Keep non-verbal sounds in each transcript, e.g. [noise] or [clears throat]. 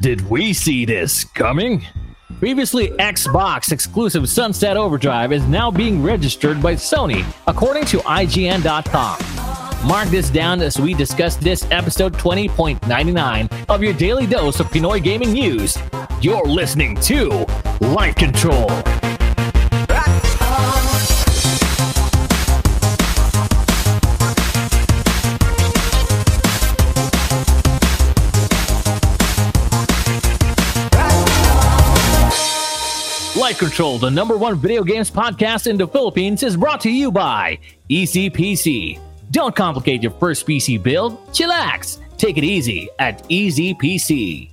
Did we see this coming? Previously Xbox exclusive Sunset Overdrive is now being registered by Sony, according to IGN.com. Mark this down as we discuss this episode 20.99 of your daily dose of Pinoy gaming news. You're listening to Life Control. Control, the number one video games podcast in the Philippines, is brought to you by EasyPC. Don't complicate your first PC build. Chillax. Take it easy at EasyPC.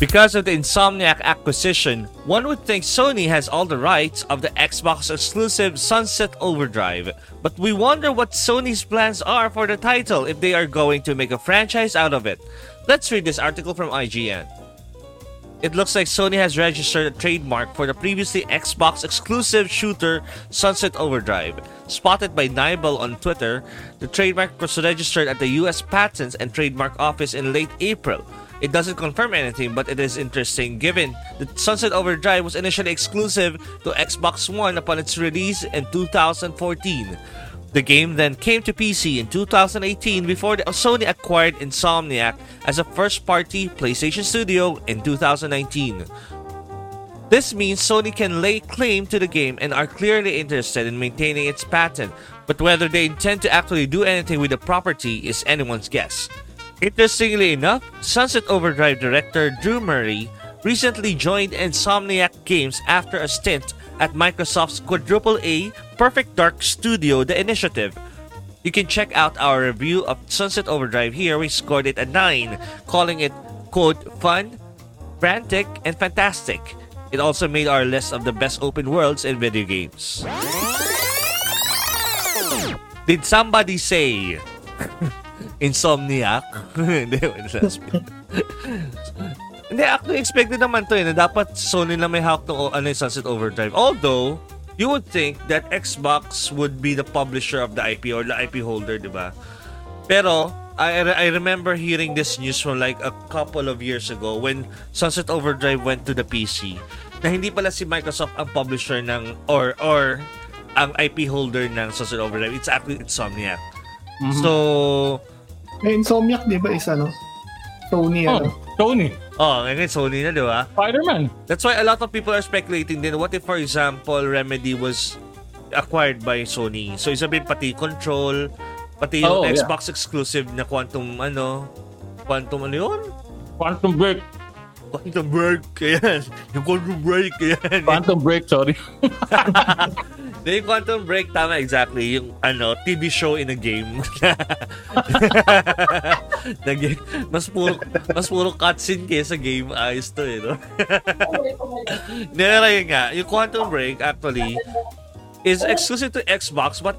Because of the Insomniac acquisition, one would think Sony has all the rights of the Xbox exclusive Sunset Overdrive. But we wonder what Sony's plans are for the title if they are going to make a franchise out of it. Let's read this article from IGN. It looks like Sony has registered a trademark for the previously Xbox exclusive shooter Sunset Overdrive. Spotted by Nibel on Twitter, the trademark was registered at the US Patents and Trademark Office in late April. It doesn't confirm anything, but it is interesting given that Sunset Overdrive was initially exclusive to Xbox One upon its release in 2014. The game then came to PC in 2018 before Sony acquired Insomniac as a first party PlayStation studio in 2019. This means Sony can lay claim to the game and are clearly interested in maintaining its patent, but whether they intend to actually do anything with the property is anyone's guess. Interestingly enough, Sunset Overdrive director Drew Murray recently joined Insomniac Games after a stint at Microsoft's quadruple A Perfect Dark Studio The Initiative. You can check out our review of Sunset Overdrive here. We scored it a 9, calling it, quote, fun, frantic, and fantastic. It also made our list of the best open worlds in video games. Did somebody say [laughs] Insomniac? [laughs] Hindi, actually expected naman to eh, na dapat Sony na may hawak ng ano, Sunset Overdrive. Although, you would think that Xbox would be the publisher of the IP or the IP holder, di ba? Pero, I, I remember hearing this news from like a couple of years ago when Sunset Overdrive went to the PC na hindi pala si Microsoft ang publisher ng or or ang IP holder ng Sunset Overdrive. It's actually Insomniac. Mm-hmm. So, may Insomniac, di ba, isa, no? Sony, oh, ano? Sony. Oh, ngayon Sony na, di ba? Spider-Man. That's why a lot of people are speculating din, what if, for example, Remedy was acquired by Sony? So, sabihin pati Control, pati yung oh, Xbox yeah. exclusive na Quantum, ano, Quantum ano yun? Quantum Break. Quantum Break, [laughs] yan. Yung Quantum Break, yan. Quantum Break, sorry. [laughs] The Quantum Break, tama exactly. Yung ano, TV show in a game. [laughs] Nag mas puro mas puro cutscene kaysa game ayos to eh, no? [laughs] Nera yun nga, yung Quantum Break actually is exclusive to Xbox but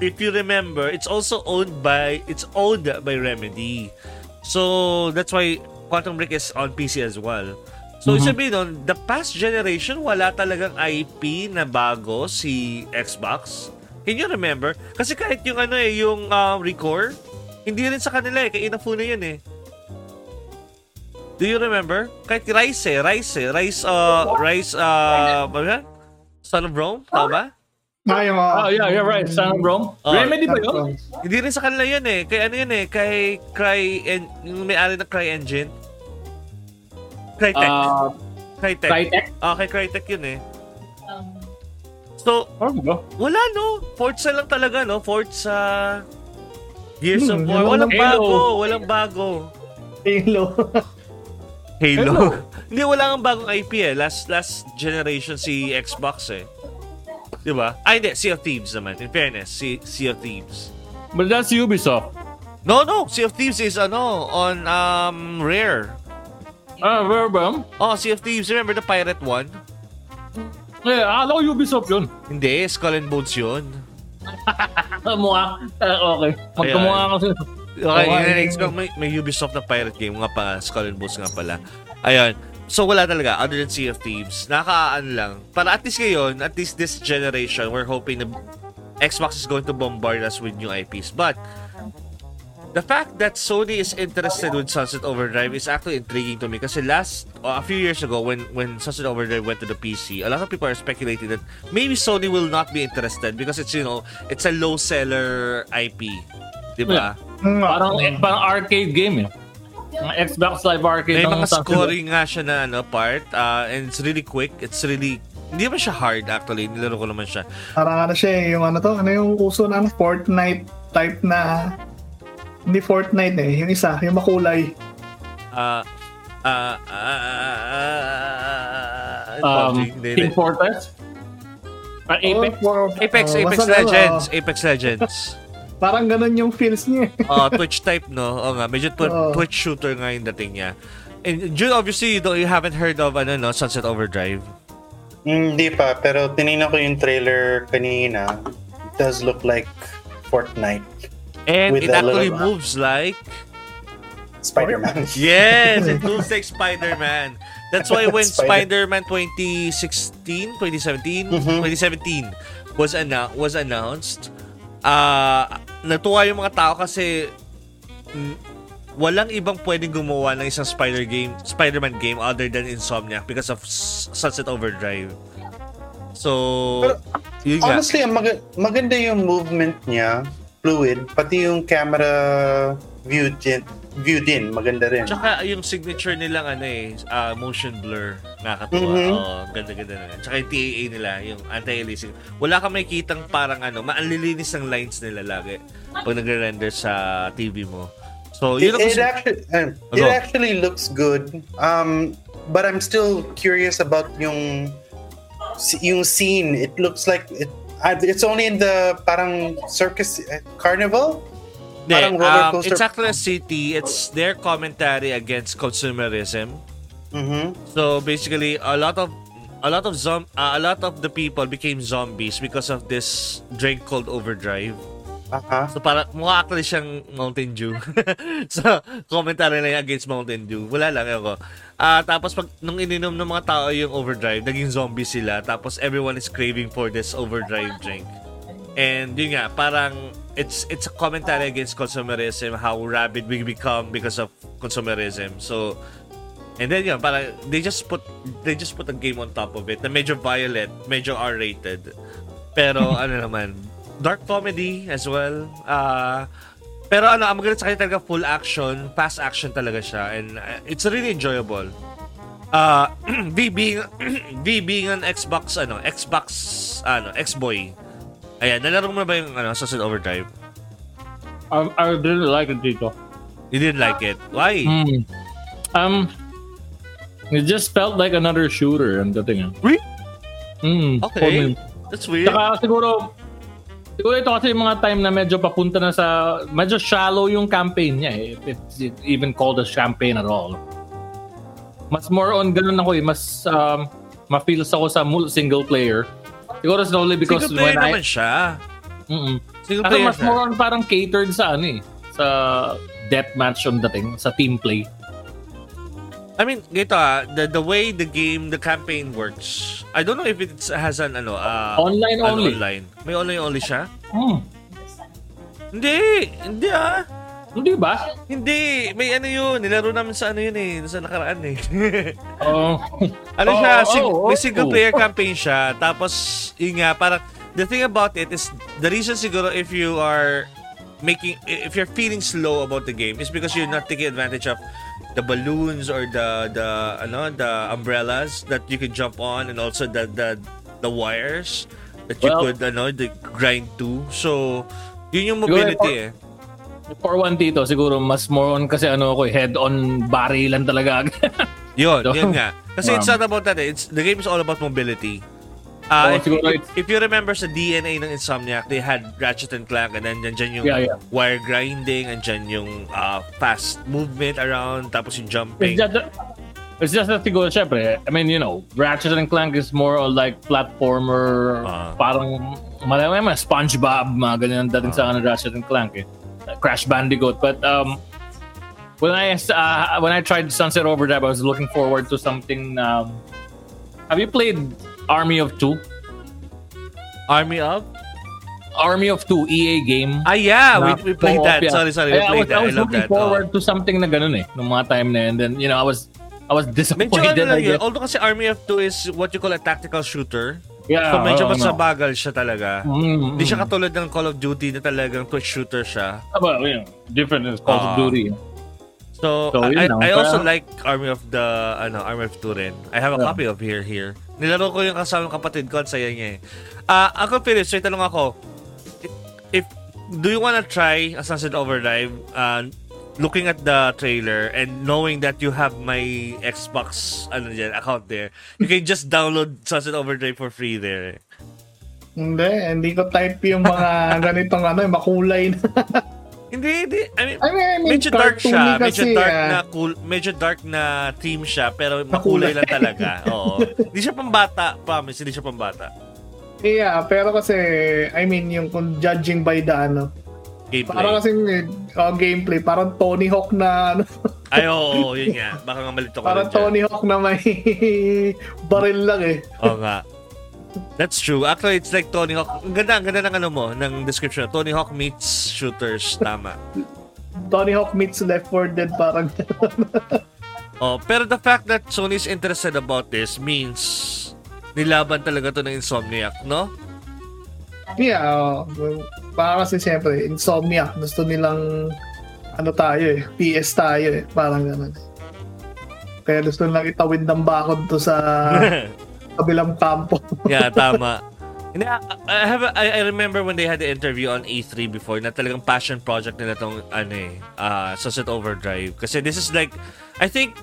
if you remember, it's also owned by it's owned by Remedy. So that's why Quantum Break is on PC as well. So, mm-hmm. sabihin nun, the past generation, wala talagang IP na bago si Xbox. Can you remember? Kasi kahit yung ano eh, yung uh, Recore, hindi rin sa kanila eh, kay Inafune yun eh. Do you remember? Kahit Rise eh, Rise eh, Rise, uh, Rise, uh, ba Son of Rome, tama ba? Ah, yung, uh, oh, yeah, you're right. Son of Rome. Oh, Remedy ba yun? Hindi rin sa kanila yun eh. Kay ano yun eh, kay Cry, en- yung may-ari ng Cry Engine. Crytek. Uh, Crytek. Crytek? Ah, kay Crytek yun eh. Um, so, ano wala no. Forza lang talaga no. Forza Gears hmm, of War. Walang Halo. bago. Walang bago. Halo. [laughs] Halo. Hindi, wala kang bagong IP eh. Last last generation si Xbox eh. Di ba? Ay, hindi. Sea of Thieves naman. In fairness, sea, sea of Thieves. But that's Ubisoft. No, no. Sea of Thieves is ano, on um Rare. Ah, where ba? Oh, Sea of Thieves. Remember the pirate one? Eh, akala ko Ubisoft yun. Hindi, Skull and Bones yun. [laughs] Mukha. Uh, okay. Magkamukha kasi. Okay, okay. May, may Ubisoft na pirate game nga pa. Skull and Bones nga pala. Ayun. So, wala talaga, other than Sea of Thieves. Nakaaan lang. Para at least ngayon, at least this generation, we're hoping na Xbox is going to bombard us with new IPs. But, the fact that Sony is interested with Sunset Overdrive is actually intriguing to me kasi last uh, a few years ago when when Sunset Overdrive went to the PC, a lot of people are speculating that maybe Sony will not be interested because it's you know it's a low seller IP, di ba? Mm, Parang, eh, parang arcade game eh. Xbox Live Arcade. May mga scoring nga siya na ano part uh, and it's really quick. It's really hindi naman siya hard actually. Nilaro ko naman siya. Parang ano siya eh, yung ano to, ano yung uso na ano, Fortnite type na hindi Fortnite eh, yung isa, yung makulay. Uh, uh, uh, uh, Um, PUBG, hindi, Team. Fortress. Ah, Apex. Oh, for- Apex, oh, Apex Legends, Apex Legends. [laughs] parang ganun yung feels niya. eh. Oh, Twitch type, no? Oo nga, medyo tw- Oo. Twitch shooter nga yung dating niya. And June, obviously, you, don't, you haven't heard of ano, no, Sunset Overdrive. Hindi pa, pero tinignan ko yung trailer kanina. It does look like Fortnite. And it actually little- moves like... Spider-Man. [laughs] Yes, it moves like Spider-Man. That's why when Spider- Spider-Man 2016, 2017, Mhm. 2017 was annou- was announced, ah natuwa yung mga tao kasi walang ibang pwedeng gumawa ng isang Spider game, Spider-Man game other than Insomniac because of S- Sunset Overdrive. So, Pero. Honestly, mag- maganda yung movement niya. Fluid. Pati yung camera view din, view din maganda rin. Tsaka yung signature nilang ano eh, ah, motion blur. Nakakatuwa. Mhm. Oo, ganda-ganda na. Tsaka yung TAA nila, yung anti-aliasing. Wala ka makikitang parang ano, maanlilinis ng lines nila lagi pag nagre-render sa TV mo. So, It, yun it gusto- actually, uh, Go. it actually looks good. Um, but I'm still curious about yung yung scene. It looks like it. Uh, It's only in the parang circus uh, carnival. Parang roller um, coaster. it's actually a city. It's their commentary against consumerism. Mhm. So basically, a lot of a lot of zom- uh, a lot of the people became zombies because of this drink called Overdrive. Aha. So para mukha actually siyang Mountain Dew. [laughs] so commentary na against Mountain Dew. Wala lang ako. Ah tapos pag nung ininom ng mga tao yung Overdrive, naging zombie sila. Tapos everyone is craving for this Overdrive drink. And yun nga, parang it's it's a commentary against consumerism, how rabid we become because of consumerism. So And then yun, parang they just put they just put a game on top of it na medyo violent, medyo R-rated. Pero [laughs] ano naman, dark comedy as well. Ah pero ano, ang maganda sa kanya talaga full action, fast action talaga siya and uh, it's really enjoyable. Uh, [clears throat] V being [clears throat] V being an Xbox ano, Xbox ano, X-boy. Ayan, nalaro mo na ba yung ano, Sunset Overdrive? I, I didn't like it dito. You didn't like it. Why? Hmm. Um, it just felt like another shooter ang dating. ah. Really? For Okay. That's weird. Saka siguro, siguro ito kasi yung mga time na medyo papunta na sa, medyo shallow yung campaign niya eh. If it's even called a campaign at all. Mas more on ganun ako eh. Mas um, ma-feels ako sa single player. Siguro slowly because Single player when I... naman siya. Mm-mm. Single Kasi player mas siya. more on parang catered sa ano eh. Sa deathmatch yung dating. Sa team play. I mean, ganito ah, the, the way the game, the campaign works, I don't know if it has an ano, uh, Online ano, only. online. May online only siya? Hmm. Hindi! Hindi ah! Hindi ba? Hindi! May ano yun, nilaro namin sa ano yun eh, sa nakaraan eh. [laughs] Oh. ano Oo, siya, sing- oo, may single oo. player campaign siya, tapos, yun nga, parang, the thing about it is, the reason siguro if you are making, if you're feeling slow about the game, is because you're not taking advantage of the balloons or the, the, ano, the umbrellas that you can jump on, and also the, the, the wires that you Well- could, ano, the grind to. So, yun yung mobility eh. For one dito, siguro mas more on kasi ano ako eh, head-on barilan talaga. [laughs] Yun, So, yun nga. Kasi it's um, not about that eh. It's, the game is all about mobility. Uh, if, siguro if, you remember sa DNA ng Insomniac, they had Ratchet and Clank and then dyan yung Yeah, yeah. wire grinding and dyan yung uh, fast movement around tapos yung it's jumping. just, it's just that siguro, syempre, I mean, you know, Ratchet and Clank is more on like platformer, Ah. parang, malay mo, SpongeBob, mga ganyan dating sa ano, Ratchet and Clank eh. Crash Bandicoot. But um, when I uh, when I tried Sunset Overdrive, I was looking forward to something. Um, have you played Army of Two? Army of? Army of Two EA game. Ah, yeah, we, we played that. yeah. Sorry, sorry, we Kaya I was, played that. I I, was love looking that. forward Oh. to something na ganun eh, nung mga time na yun. Then, you know, I was I was Medyo disappointed. ano lang I yun. Although kasi Army of Two is what you call a tactical shooter. Yeah, So medyo mas mabagal siya talaga. Mm, Hindi siya katulad ng Call of Duty na talagang twitch shooter siya. Well, you know, different than Call Ah. of Duty. So, So, I, lang. I also like Army of the ano Army of Two rin. I have a Yeah. copy of here here. Nilaro ko yung kasama ng kapatid ko at saya niya eh. Ah, ako Philip, so tanong ako. If do you wanna try Sunset Overdrive uh, looking at the trailer and knowing that you have my Xbox ano dyan, account there, you can just download Sunset Overdrive for free there. Hindi, hindi ko type yung mga [laughs] ganitong ano, yung makulay na. [laughs] Hindi, hindi. I mean, I mean, I mean medyo dark siya. Medyo kasi, dark ah. na cool, medyo dark na theme siya pero makulay lang talaga. [laughs] Oo. Hindi siya pambata, promise, hindi siya pambata. Yeah, pero kasi, I mean, yung kung judging by the ano, Gameplay. parang kasi uh, gameplay, parang Tony Hawk na, ano, [laughs] Ay, oo, oo, yun nga. Baka nga malito ka parang. Tony Hawk na may [laughs] baril lang eh. Oo nga. That's true. Actually, it's like Tony Hawk. Ang ganda, ang ganda ng ano mo, ng description. Tony Hawk meets shooters. Tama. Tony Hawk meets Left 4 Dead, parang [laughs] Oh, pero the fact that Sony is interested about this means nilaban talaga to ng Insomniac, no? Yeah, uh, para kasi siyempre, insomnia. Gusto nilang, ano tayo eh, PS tayo eh. Parang ganun. Kaya gusto nilang itawid ng bakod to sa [laughs] kabilang kampo. [laughs] yeah, tama. And I, I have a- I, remember when they had the interview on E3 before na talagang passion project nila tong ano eh, uh, Sunset Overdrive. Kasi this is like I think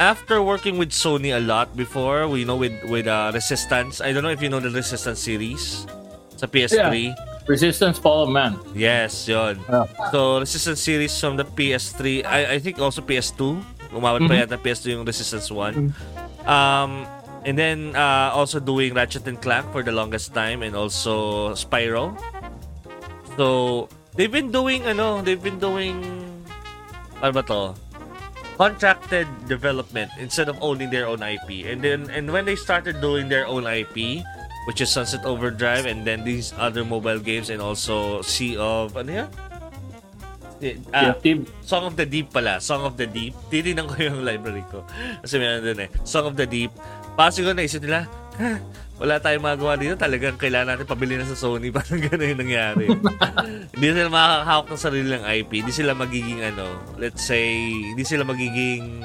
after working with Sony a lot before, we know with with uh, Resistance. I don't know if you know the Resistance series sa PS3. Resistance Fall of Man. Yes, yon. Yeah. So, Resistance series from the PS3. I, I think also PS2. Umabot pa yata PS2 yung Resistance 1. Um, and then, uh, also doing Ratchet and Clank for the longest time and also Spiral. So, they've been doing, ano, they've been doing, ano ba to? Contracted development instead of owning their own IP. And then, and when they started doing their own IP, which is Sunset Overdrive and then these other mobile games and also Sea of ano yan? Eh, Ah, Creative. Song of the Deep pala. Song of the Deep. Titignan ko yung [laughs] library ko. Kasi meron dun eh. Song of the Deep. Para siguro naisip nila, "Ha, wala tayong magawa dito. Talagang kailangan natin pabili na sa Sony. [laughs] Parang gano'n yung nangyari. [laughs] hindi sila makakahawak ng sarili ng IP. Hindi sila magiging ano, let's say, hindi sila magiging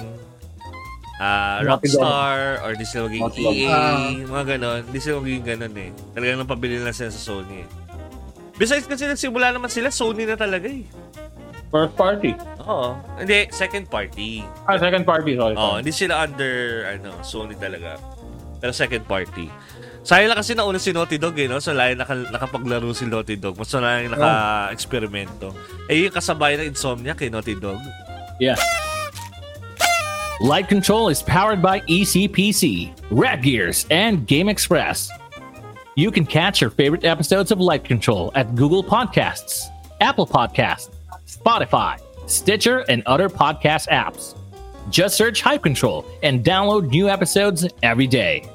Dog. Rockstar or hindi sila magiging Dog. EA, Ah. mga ganon. Hindi sila magiging ganon eh. Talagang nang pabili lang sila sa Sony eh. Besides kasi nagsimula naman sila, Sony na talaga eh. First party. Oo. Hindi, second party. Ah, second party, sorry. Oo, hindi sila under ano, Sony talaga. Pero second party. Sayang lang kasi nauna si Naughty Dog eh, no? So, layo naka, nakapaglaro si Naughty Dog. Mas yung naka-eksperimento. Eh, yung kasabay ng Insomnia kay Naughty Dog. Yeah. Light Control is powered by ECPC, Red Gears, and Game Express. You can catch your favorite episodes of Light Control at Google Podcasts, Apple Podcasts, Spotify, Stitcher, and other podcast apps. Just search Hype Control and download new episodes every day.